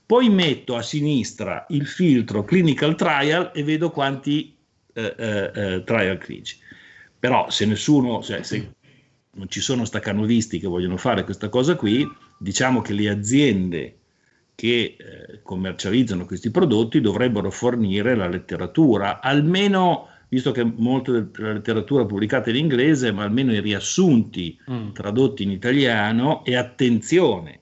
Poi metto a sinistra il filtro clinical trial e vedo quanti eh, eh, eh trial clinici. Però se nessuno, cioè, se non ci sono staccanovisti che vogliono fare questa cosa qui, diciamo che le aziende che eh, commercializzano questi prodotti dovrebbero fornire la letteratura, almeno, visto che molta della letteratura pubblicata in inglese, ma almeno i riassunti mm. tradotti in italiano e attenzione,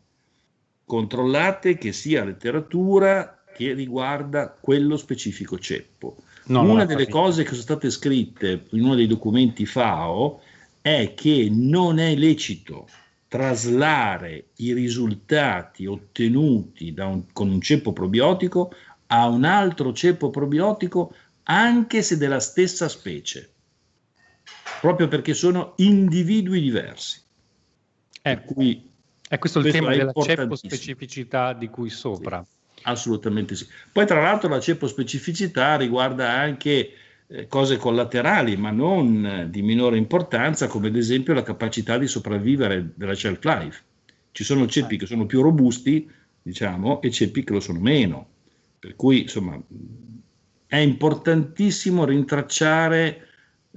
controllate che sia letteratura che riguarda quello specifico ceppo. No, Una delle capito. cose che sono state scritte in uno dei documenti FAO è che non è lecito traslare i risultati ottenuti un, con un ceppo probiotico a un altro ceppo probiotico anche se della stessa specie, proprio perché sono individui diversi.
Eh, cui, è questo il questo tema della ceppo specificità di cui sopra.
Sì, assolutamente sì. Poi tra l'altro la ceppo specificità riguarda anche cose collaterali, ma non eh, di minore importanza, come ad esempio la capacità di sopravvivere della shelf life. Ci sono ceppi che sono più robusti, diciamo, e ceppi che lo sono meno. Per cui, insomma, è importantissimo rintracciare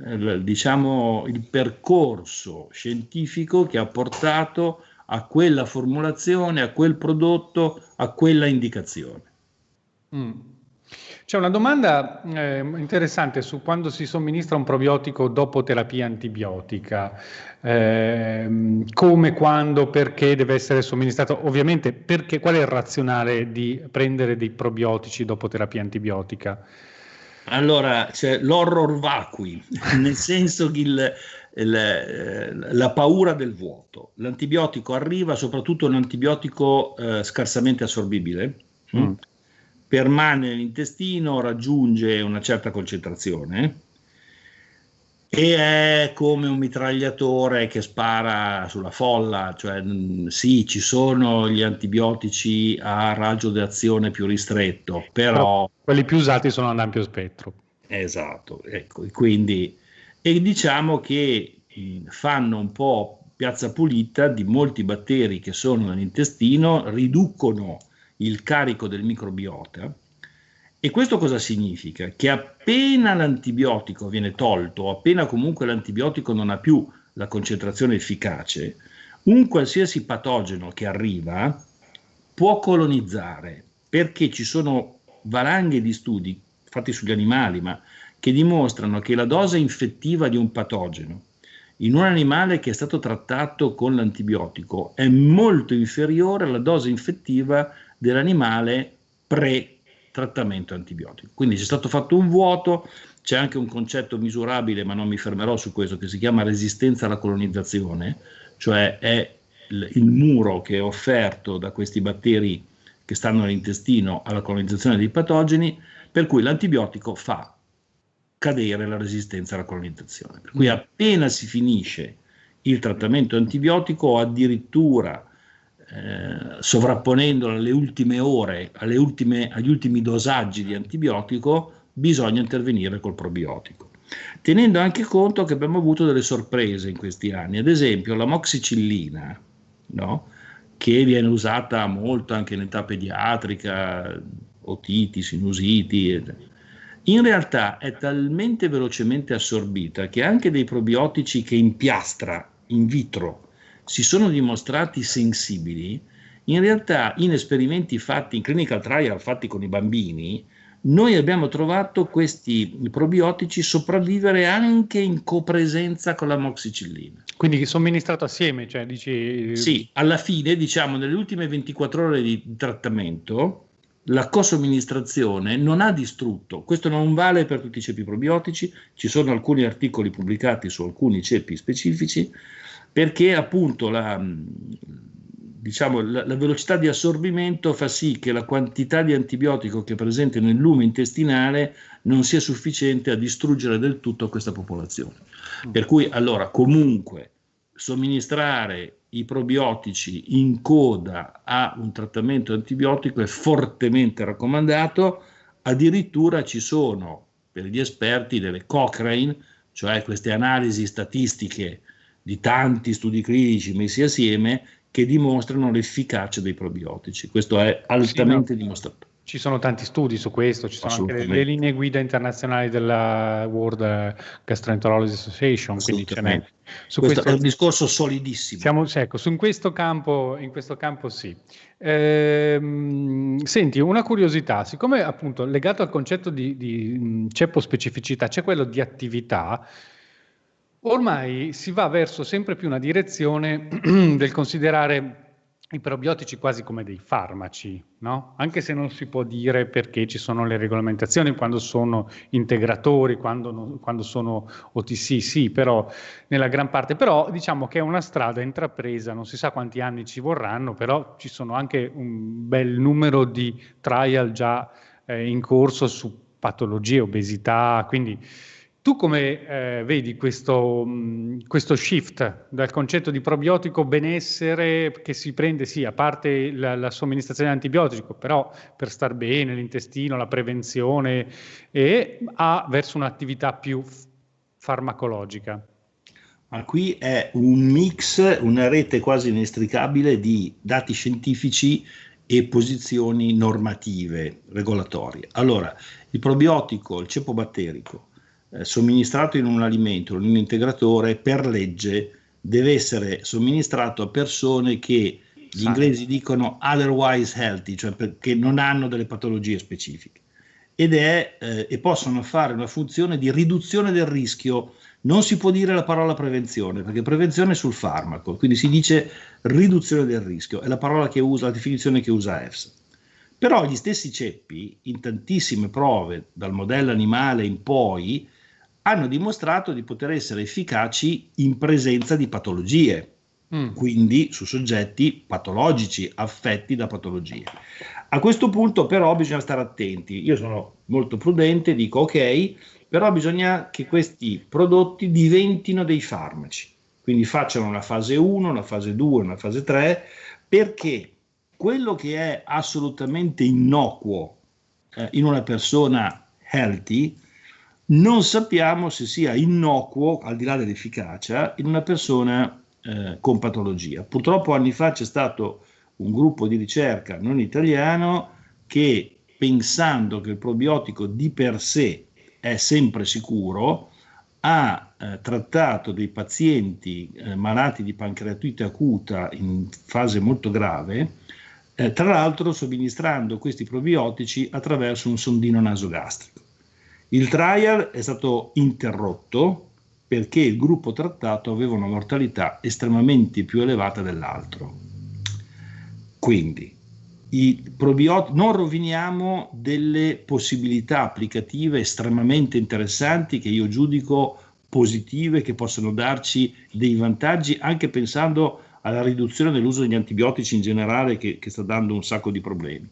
eh, diciamo, il percorso scientifico che ha portato a quella formulazione, a quel prodotto, a quella indicazione.
Mm. C'è una domanda eh, interessante su quando si somministra un probiotico dopo terapia antibiotica. Eh, come, quando, perché deve essere somministrato? Ovviamente, perché, qual è il razionale di prendere dei probiotici dopo terapia antibiotica?
Allora, c'è l'horror vacui, nel senso che il, il, eh, la paura del vuoto. L'antibiotico arriva, soprattutto un antibiotico eh, scarsamente assorbibile. Mm permane nell'intestino, raggiunge una certa concentrazione e è come un mitragliatore che spara sulla folla, cioè sì, ci sono gli antibiotici a raggio di azione più ristretto, però...
quelli più usati sono ad ampio spettro.
Esatto, ecco, quindi... E diciamo che eh, fanno un po' piazza pulita di molti batteri che sono nell'intestino, riducono il carico del microbiota. E questo cosa significa? Che appena l'antibiotico viene tolto, appena comunque l'antibiotico non ha più la concentrazione efficace, un qualsiasi patogeno che arriva può colonizzare, perché ci sono valanghe di studi fatti sugli animali, ma che dimostrano che la dose infettiva di un patogeno in un animale che è stato trattato con l'antibiotico è molto inferiore alla dose infettiva dell'animale pre-trattamento antibiotico. Quindi c'è stato fatto un vuoto, c'è anche un concetto misurabile, ma non mi fermerò su questo, che si chiama resistenza alla colonizzazione, cioè è il, il muro che è offerto da questi batteri che stanno nell'intestino alla colonizzazione dei patogeni, Per cui l'antibiotico fa cadere la resistenza alla colonizzazione. Per cui appena si finisce il trattamento antibiotico o addirittura eh, sovrapponendolo alle ultime ore, alle ultime, agli ultimi dosaggi di antibiotico, bisogna intervenire col probiotico. Tenendo anche conto che abbiamo avuto delle sorprese in questi anni, ad esempio la moxicillina, no? che viene usata molto anche in età pediatrica, otiti, sinusiti, in realtà è talmente velocemente assorbita che anche dei probiotici che in piastra, in vitro, si sono dimostrati sensibili, in realtà in esperimenti fatti, in clinical trial fatti con i bambini, noi abbiamo trovato questi probiotici sopravvivere anche in copresenza con la moxicillina.
Quindi somministrato assieme, cioè dici...
Sì, alla fine, diciamo, nelle ultime 24 ore di trattamento, la cosomministrazione non ha distrutto, questo non vale per tutti i ceppi probiotici, ci sono alcuni articoli pubblicati su alcuni ceppi specifici, perché appunto la, diciamo, la, la, velocità di assorbimento fa sì che la quantità di antibiotico che è presente nel lume intestinale non sia sufficiente a distruggere del tutto questa popolazione. Per cui allora comunque somministrare i probiotici in coda a un trattamento antibiotico è fortemente raccomandato, addirittura ci sono per gli esperti delle Cochrane, cioè queste analisi statistiche di tanti studi clinici messi assieme che dimostrano l'efficacia dei probiotici. Questo è altamente sì, no. dimostrato.
Ci sono tanti studi su questo, ci sono anche le, linee guida internazionali della World Gastroenterology Association, quindi ce n'è.
Su questo, questo, è un discorso solidissimo.
Siamo, ecco, su questo campo, in questo campo sì. Ehm, senti, una curiosità, siccome appunto legato al concetto di, di ceppo specificità, c'è quello di attività, Ormai si va verso sempre più una direzione del considerare i probiotici quasi come dei farmaci, no? Anche se non si può dire perché ci sono le regolamentazioni quando sono integratori, quando, non, quando sono OTC, sì, però nella gran parte, però diciamo che è una strada intrapresa, non si sa quanti anni ci vorranno, però ci sono anche un bel numero di trial già eh, in corso su patologie, obesità, quindi tu come eh, vedi questo, mh, questo, shift dal concetto di probiotico benessere che si prende sì, a parte la, la somministrazione di antibiotico, però per star bene, l'intestino, la prevenzione, e a verso un'attività più farmacologica?
Ma qui è un mix, una rete quasi inestricabile di dati scientifici e posizioni normative, regolatorie. Allora, il probiotico, il ceppo batterico, eh, somministrato in un alimento, in un integratore, per legge deve essere somministrato a persone che gli inglesi dicono otherwise healthy, cioè che non hanno delle patologie specifiche. Ed è, eh, e possono fare una funzione di riduzione del rischio. Non si può dire la parola prevenzione, perché prevenzione è sul farmaco, quindi si dice riduzione del rischio, è la parola che usa, la definizione che usa EFSA. Però gli stessi ceppi, in tantissime prove, dal modello animale in poi, hanno dimostrato di poter essere efficaci in presenza di patologie, mm. quindi su soggetti patologici, affetti da patologie. A questo punto però bisogna stare attenti, io sono molto prudente, dico ok, però bisogna che questi prodotti diventino dei farmaci, quindi facciano una fase 1, una fase 2, una fase 3, perché quello che è assolutamente innocuo eh, in una persona healthy non sappiamo se sia innocuo, al di là dell'efficacia, in una persona eh, con patologia. Purtroppo anni fa c'è stato un gruppo di ricerca non italiano che pensando che il probiotico di per sé è sempre sicuro, ha eh, trattato dei pazienti eh, malati di pancreatite acuta in fase molto grave, eh, tra l'altro somministrando questi probiotici attraverso un sondino nasogastrico. Il trial è stato interrotto perché il gruppo trattato aveva una mortalità estremamente più elevata dell'altro. Quindi, non roviniamo delle possibilità applicative estremamente interessanti che io giudico positive, che possono darci dei vantaggi anche pensando alla riduzione dell'uso degli antibiotici in generale che, che sta dando un sacco di problemi.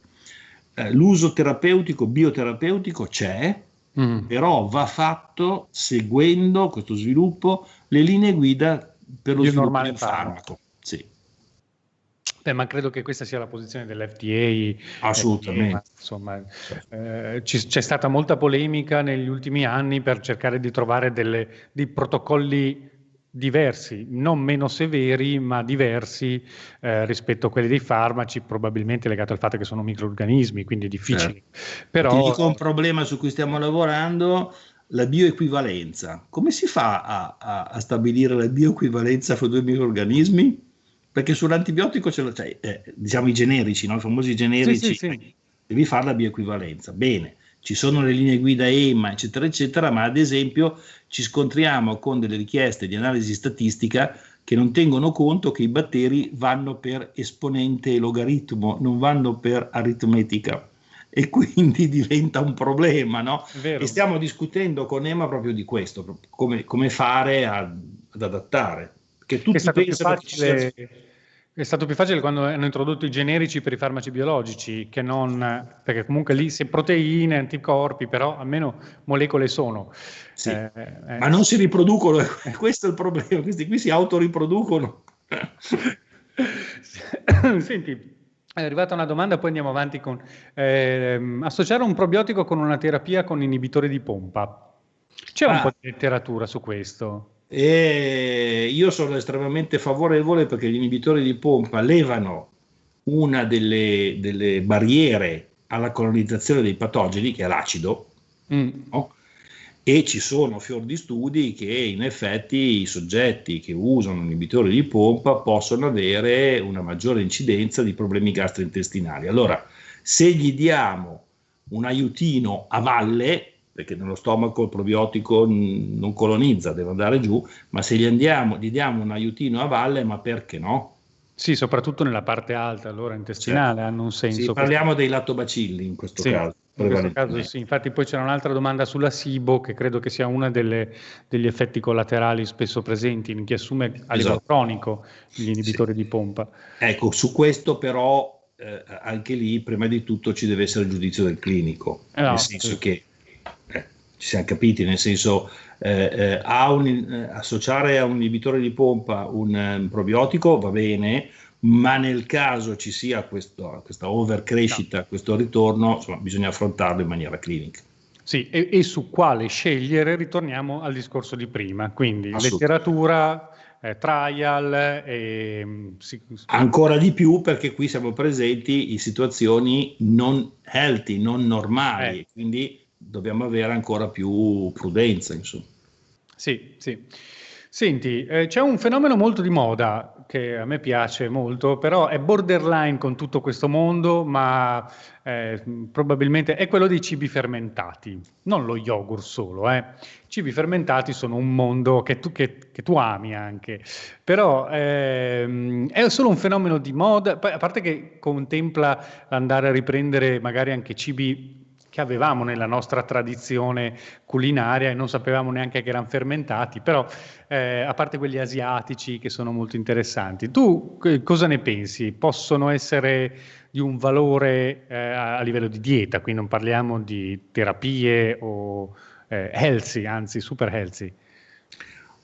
eh, l'uso terapeutico, bioterapeutico c'è, mm. però va fatto seguendo questo sviluppo le linee guida per lo Io sviluppo del farmaco. Sì.
Beh, ma credo che questa sia la posizione dell'FTA.
Assolutamente.
FDA, insomma, eh, ci, c'è stata molta polemica negli ultimi anni per cercare di trovare delle, dei protocolli diversi, non meno severi, ma diversi eh, rispetto a quelli dei farmaci, probabilmente legato al fatto che sono microorganismi, quindi difficili.
Certo. Però... Ti dico un problema su cui stiamo lavorando, la bioequivalenza. Come si fa a, a, a stabilire la bioequivalenza fra due microorganismi? Perché sull'antibiotico ce lo c'è, eh, diciamo i generici, no? i famosi generici, sì, sì, sì. devi fare la bioequivalenza. Bene, ci sono le linee guida EMA, eccetera, eccetera, ma ad esempio ci scontriamo con delle richieste di analisi statistica che non tengono conto che i batteri vanno per esponente e logaritmo, non vanno per aritmetica e quindi diventa un problema, no? E stiamo discutendo con EMA proprio di questo, come, come fare a, ad adattare.
Che tutti pensano facile... che è stato più facile quando hanno introdotto i generici per i farmaci biologici, che non, perché comunque lì se proteine, anticorpi, però almeno molecole sono.
Sì, eh, eh. Ma non si riproducono, questo è il problema, questi qui si autoriproducono.
Senti, è arrivata una domanda, poi andiamo avanti con eh, associare un probiotico con una terapia con inibitori di pompa. C'è ah. un po' di letteratura su questo.
E io sono estremamente favorevole perché gli inibitori di pompa levano una delle, delle barriere alla colonizzazione dei patogeni, che è l'acido, mm. no? e ci sono fior di studi che in effetti i soggetti che usano inibitori di pompa possono avere una maggiore incidenza di problemi gastrointestinali. Allora, se gli diamo un aiutino a valle, perché nello stomaco il probiotico non colonizza, deve andare giù, ma se gli, andiamo, gli diamo un aiutino a valle, ma perché no?
Sì, soprattutto nella parte alta, allora intestinale, certo. hanno un senso. Sì,
parliamo dei lattobacilli in questo sì, caso.
In questo caso sì, infatti poi c'era un'altra domanda sulla SIBO che credo che sia uno degli effetti collaterali spesso presenti in chi assume a livello esatto. cronico gli inibitori sì. di pompa.
Ecco, su questo però eh, anche lì prima di tutto ci deve essere il giudizio del clinico, eh no, nel senso sì. che ci siamo capiti, nel senso eh, eh, un, eh, associare a un inibitore di pompa un, un, probiotico va bene, ma nel caso ci sia questo, questa overcrescita, questo ritorno, insomma, bisogna affrontarlo in maniera clinica.
Sì, e, e, su quale scegliere ritorniamo al discorso di prima, quindi letteratura, eh, trial. E,
mm, sì, Ancora di più perché qui siamo presenti in situazioni non healthy, non normali, eh. quindi dobbiamo avere ancora più prudenza. Insomma.
Sì, sì. Senti, eh, c'è un fenomeno molto di moda che a me piace molto, però è borderline con tutto questo mondo, ma eh, probabilmente è quello dei cibi fermentati, non lo yogurt solo. Eh. Cibi fermentati sono un mondo che tu, che, che tu ami anche, però ehm, è solo un fenomeno di moda, a parte che contempla andare a riprendere magari anche cibi che avevamo nella nostra tradizione culinaria e non sapevamo neanche che erano fermentati, però eh, a parte quelli asiatici che sono molto interessanti, tu eh, cosa ne pensi? Possono essere di un valore eh, a livello di dieta, qui non parliamo di terapie o eh, healthy, anzi super healthy.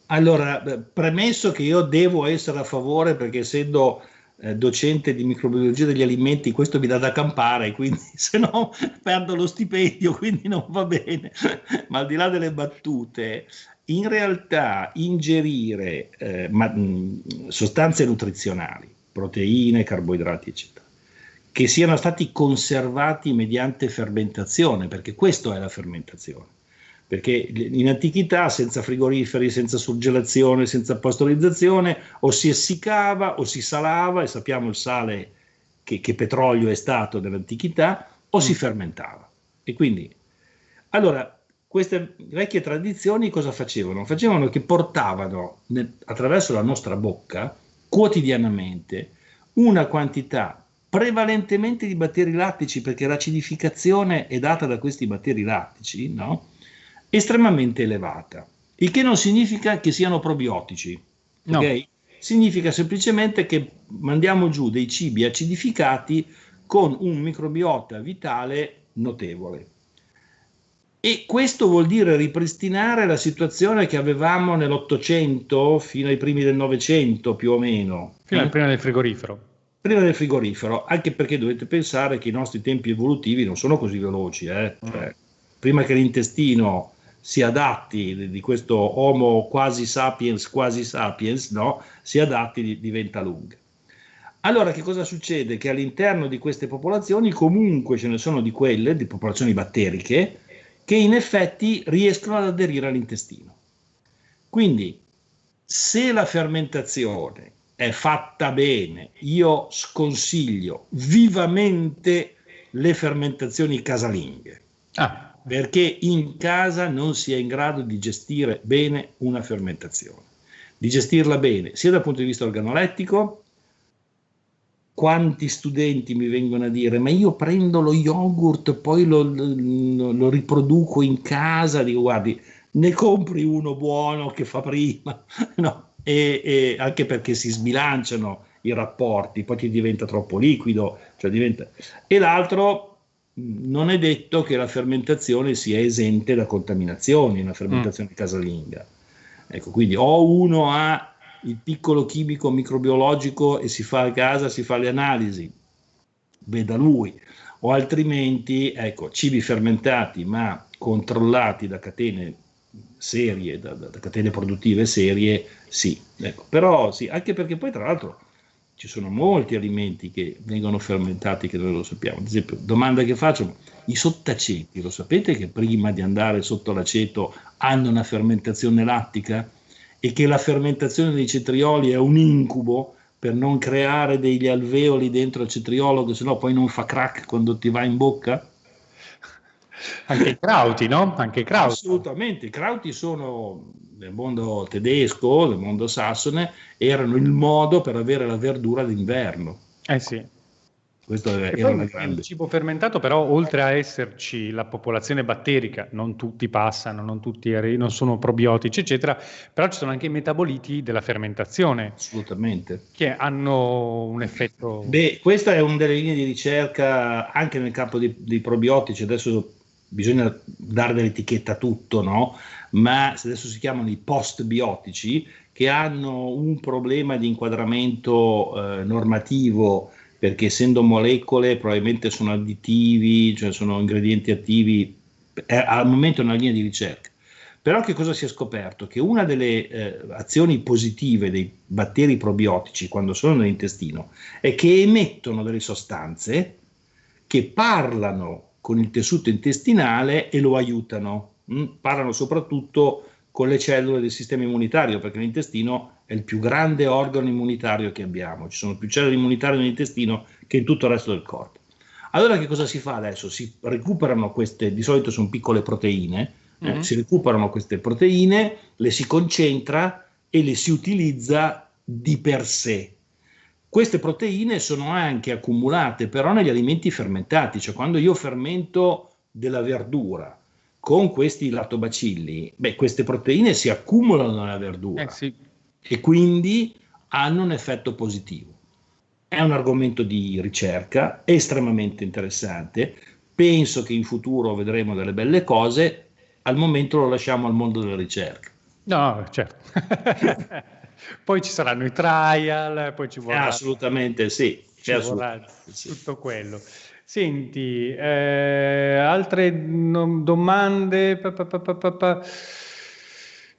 Allora, premesso che io devo essere a favore perché essendo eh, docente di microbiologia degli alimenti, questo mi dà da campare, quindi se no perdo lo stipendio, quindi non va bene. Ma al di là delle battute, in realtà ingerire eh, ma, mh, sostanze nutrizionali, proteine, carboidrati, eccetera, che siano stati conservati mediante fermentazione, perché questo è la fermentazione perché in antichità senza frigoriferi, senza surgelazione, senza pastorizzazione o si essiccava o si salava e sappiamo il sale che, che petrolio è stato nell'antichità o mm. si fermentava. E quindi, allora, queste vecchie tradizioni cosa facevano? Facevano che portavano nel, attraverso la nostra bocca quotidianamente una quantità prevalentemente di batteri lattici, perché l'acidificazione è data da questi batteri lattici, no? Estremamente elevata, il che non significa che siano probiotici, no. okay? significa semplicemente che mandiamo giù dei cibi acidificati con un microbiota vitale notevole. E questo vuol dire ripristinare la situazione che avevamo nell'Ottocento fino ai primi del Novecento più o meno.
Fino al prima del frigorifero.
Prima del frigorifero, anche perché dovete pensare che i nostri tempi evolutivi non sono così veloci. Eh? Cioè, prima che l'intestino si adatti di questo Homo quasi sapiens, quasi sapiens, no? si adatti diventa lunga. Allora che cosa succede? Che all'interno di queste popolazioni comunque ce ne sono di quelle, di popolazioni batteriche, che in effetti riescono ad aderire all'intestino. Quindi se la fermentazione è fatta bene, io sconsiglio vivamente le fermentazioni casalinghe. Ah perché in casa non si è in grado di gestire bene una fermentazione, di gestirla bene sia dal punto di vista organolettico, quanti studenti mi vengono a dire ma io prendo lo yogurt poi lo, lo, lo riproduco in casa, dico guardi ne compri uno buono che fa prima, no? e, e anche perché si sbilanciano i rapporti, poi ti diventa troppo liquido, cioè diventa... e l'altro non è detto che la fermentazione sia esente da contaminazioni, una fermentazione mm. casalinga. Ecco, quindi o uno ha il piccolo chimico microbiologico e si fa a casa, si fa le analisi, veda lui, o altrimenti, ecco, cibi fermentati ma controllati da catene serie, da, da, da catene produttive serie, sì. Ecco, però sì, anche perché poi tra l'altro ci sono molti alimenti che vengono fermentati che noi lo sappiamo. Ad esempio, domanda che faccio, i sottaceti, lo sapete che prima di andare sotto l'aceto hanno una fermentazione lattica e che la fermentazione dei cetrioli è un incubo per non creare degli alveoli dentro il cetriolo che sennò poi non fa crack quando ti va in bocca?
Anche i crauti, no? Anche i crauti.
Assolutamente, i crauti sono nel mondo tedesco, nel mondo sassone, erano il modo per avere la verdura d'inverno.
Eh sì.
Questo era una grande...
Il cibo fermentato, però, oltre a esserci la popolazione batterica, non tutti passano, non tutti non sono probiotici, eccetera, però ci sono anche i metaboliti della fermentazione.
Assolutamente.
Che hanno un effetto.
Beh, questa è una delle linee di ricerca anche nel campo dei, dei probiotici. Adesso bisogna dare dell'etichetta a tutto, no? Ma adesso si chiamano i postbiotici, che hanno un problema di inquadramento eh, normativo, perché essendo molecole probabilmente sono additivi, cioè sono ingredienti attivi, è, al momento è una linea di ricerca. Però che cosa si è scoperto? Che una delle eh, azioni positive dei batteri probiotici quando sono nell'intestino è che emettono delle sostanze che parlano con il tessuto intestinale e lo aiutano mh, mm? parlano soprattutto con le cellule del sistema immunitario, perché l'intestino è il più grande organo immunitario che abbiamo, ci sono più cellule immunitarie nell'intestino che in tutto il resto del corpo. Allora che cosa si fa adesso? Si recuperano queste, di solito sono piccole proteine, eh, mm-hmm. si recuperano queste proteine, le si concentra e le si utilizza di per sé. Queste proteine sono anche accumulate però negli alimenti fermentati, cioè quando io fermento della verdura, con questi lattobacilli, beh, queste proteine si accumulano nella verdura
eh sì.
e quindi hanno un effetto positivo. È un argomento di ricerca estremamente interessante. Penso che in futuro vedremo delle belle cose. Al momento lo lasciamo al mondo della ricerca.
No, certo. poi ci saranno i trial, poi ci vorrà.
assolutamente sì.
Ci vorrà tutto quello. Senti, eh, altre domande? Pa, pa, pa,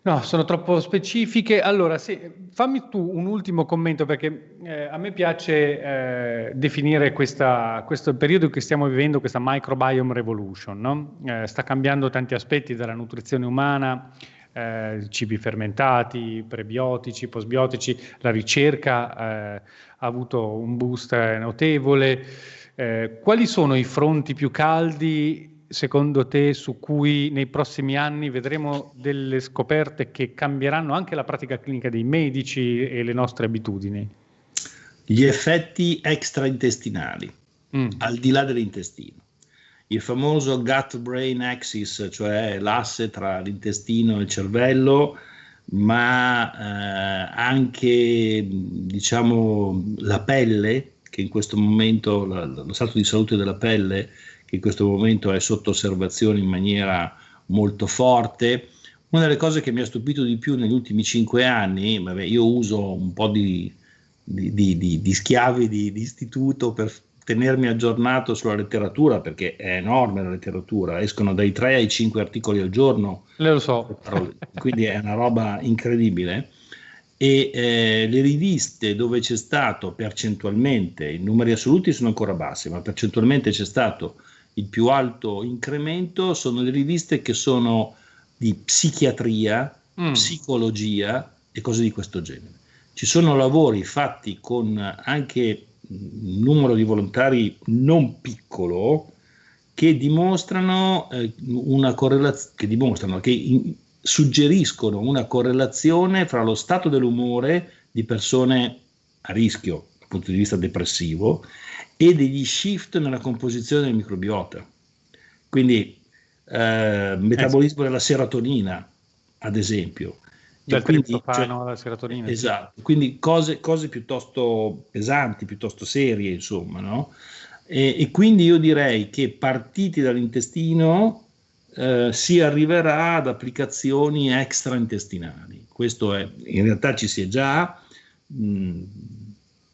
no, sono troppo specifiche. Allora, sì, fammi tu un ultimo commento perché eh, a me piace eh, definire questa, questo periodo che stiamo vivendo, questa microbiome revolution. No? Eh, sta cambiando tanti aspetti della nutrizione umana, eh, cibi fermentati, prebiotici, postbiotici, la ricerca eh, ha avuto un boost notevole. Eh, quali sono i fronti più caldi secondo te su cui nei prossimi anni vedremo delle scoperte che cambieranno anche la pratica clinica dei medici e le nostre abitudini?
Gli effetti extraintestinali, mm. al di là dell'intestino. Il famoso gut-brain axis, cioè l'asse tra l'intestino e il cervello, ma eh, anche diciamo la pelle che in questo momento, la, lo stato di salute della pelle, che in questo momento è sotto osservazione in maniera molto forte. Una delle cose che mi ha stupito di più negli ultimi cinque anni, vabbè, io uso un po' di, di, di, di schiavi di, istituto per tenermi aggiornato sulla letteratura, perché è enorme la letteratura, escono dai 3 ai 5 articoli al giorno.
Le lo so.
Quindi è una roba incredibile. E eh, le riviste dove c'è stato percentualmente, i numeri assoluti sono ancora bassi, ma percentualmente c'è stato il più alto incremento, sono le riviste che sono di psichiatria, mm. psicologia e cose di questo genere. Ci sono lavori fatti con anche un numero di volontari non piccolo che dimostrano eh, una correlazione, che dimostrano, che in, suggeriscono una correlazione fra lo stato dell'umore di persone a rischio dal punto di vista depressivo e degli shift nella composizione del microbiota. Quindi eh, metabolismo della serotonina, ad esempio,
del quindi, cioè, la serotonina.
Esatto, quindi cose, cose, piuttosto pesanti, piuttosto serie, insomma, no? E, e quindi io direi che partiti dall'intestino eh, si arriverà ad applicazioni extraintestinali. Questo è, in realtà ci si è già, mh,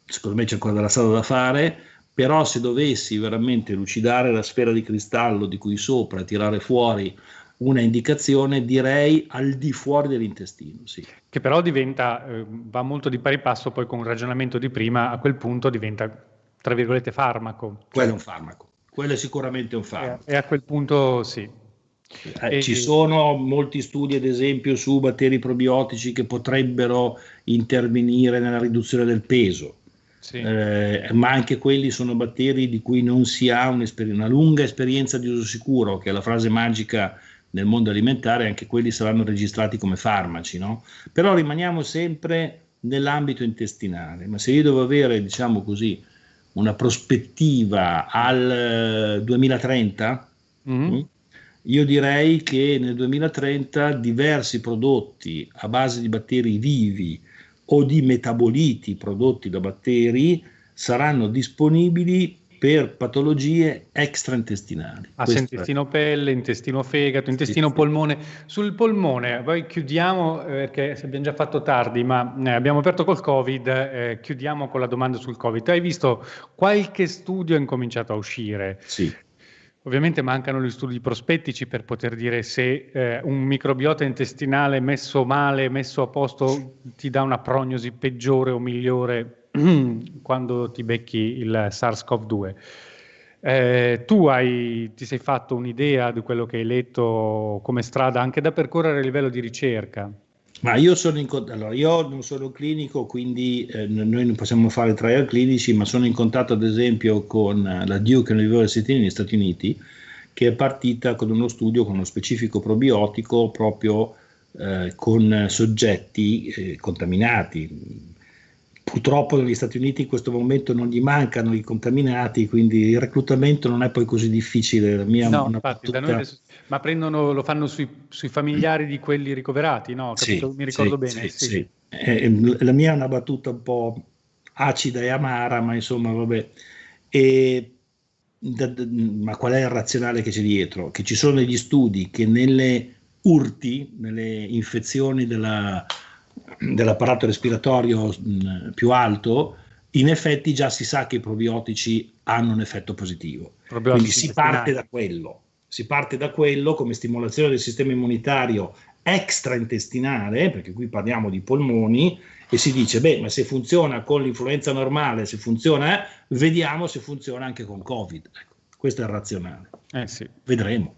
secondo me c'è ancora della strada da fare, però se dovessi veramente lucidare la sfera di cristallo di qui sopra e tirare fuori una indicazione, direi al di fuori dell'intestino. Sì.
Che però diventa, eh, va molto di pari passo poi con un ragionamento di prima, a quel punto diventa, tra virgolette, farmaco.
Quello è un farmaco, quello è sicuramente un farmaco.
E, e a quel punto sì.
Eh, e, ci sono molti studi, ad esempio, su batteri probiotici che potrebbero intervenire nella riduzione del peso. Sì. Eh, ma anche quelli sono batteri di cui non si ha una lunga esperienza di uso sicuro, che è la frase magica nel mondo alimentare, anche quelli saranno registrati come farmaci, no? Però rimaniamo sempre nell'ambito intestinale, ma se io devo avere, diciamo così, una prospettiva al 2030, eh, mm-hmm. Mm, io direi che nel 2030 diversi prodotti a base di batteri vivi o di metaboliti prodotti da batteri saranno disponibili per patologie extraintestinali.
Asse intestino pelle, intestino fegato, intestino polmone. Sul polmone, poi chiudiamo eh, perché abbiamo già fatto tardi, ma eh, abbiamo aperto col Covid, eh, chiudiamo con la domanda sul Covid. Hai visto qualche studio è incominciato a uscire?
Sì.
Ovviamente mancano gli studi prospettici per poter dire se eh, un microbiota intestinale messo male, messo a posto, ti dà una prognosi peggiore o migliore quando ti becchi il SARS-CoV-2. Eh, tu hai, ti sei fatto un'idea di quello che hai letto come strada anche da percorrere a livello di ricerca?
Ma io sono in allora, io non sono clinico, quindi eh, noi non possiamo fare trial clinici, ma sono in contatto ad esempio con la Duke University negli Stati Uniti, che è partita con uno studio con uno specifico probiotico proprio eh, con soggetti eh, contaminati, Purtroppo negli Stati Uniti in questo momento non gli mancano i contaminati, quindi il reclutamento non è poi così difficile. La mia
no, infatti, adesso, ma prendono, lo fanno sui, sui, familiari di quelli ricoverati, no? Capito?
Sì,
Mi ricordo
sì,
bene.
Sì, sì. Eh, la mia è una battuta un po' acida e amara, ma insomma, vabbè. E, da, da, ma qual è il razionale che c'è dietro? Che ci sono degli studi che nelle urti, nelle infezioni della dell'apparato respiratorio mh, più alto, in effetti già si sa che i probiotici hanno un effetto positivo. Quindi si parte da quello. Si parte da quello come stimolazione del sistema immunitario extraintestinale, perché qui parliamo di polmoni, e si dice, beh, ma se funziona con l'influenza normale, se funziona, eh, vediamo se funziona anche con Covid. Ecco, questo è il razionale.
Eh sì.
Vedremo.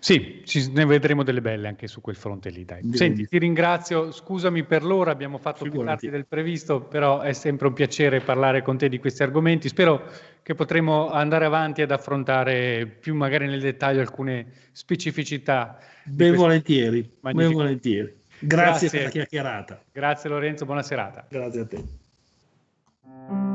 Sì, ci, ne vedremo delle belle anche su quel fronte lì. Dai. Senti, ti ringrazio, scusami per l'ora, abbiamo fatto Figurati. più tardi del previsto, però è sempre un piacere parlare con te di questi argomenti. Spero che potremo andare avanti ad affrontare più magari nel dettaglio alcune specificità.
Ben volentieri, ben volentieri. Grazie, Grazie per la chiacchierata.
Grazie Lorenzo, buona serata.
Grazie a te.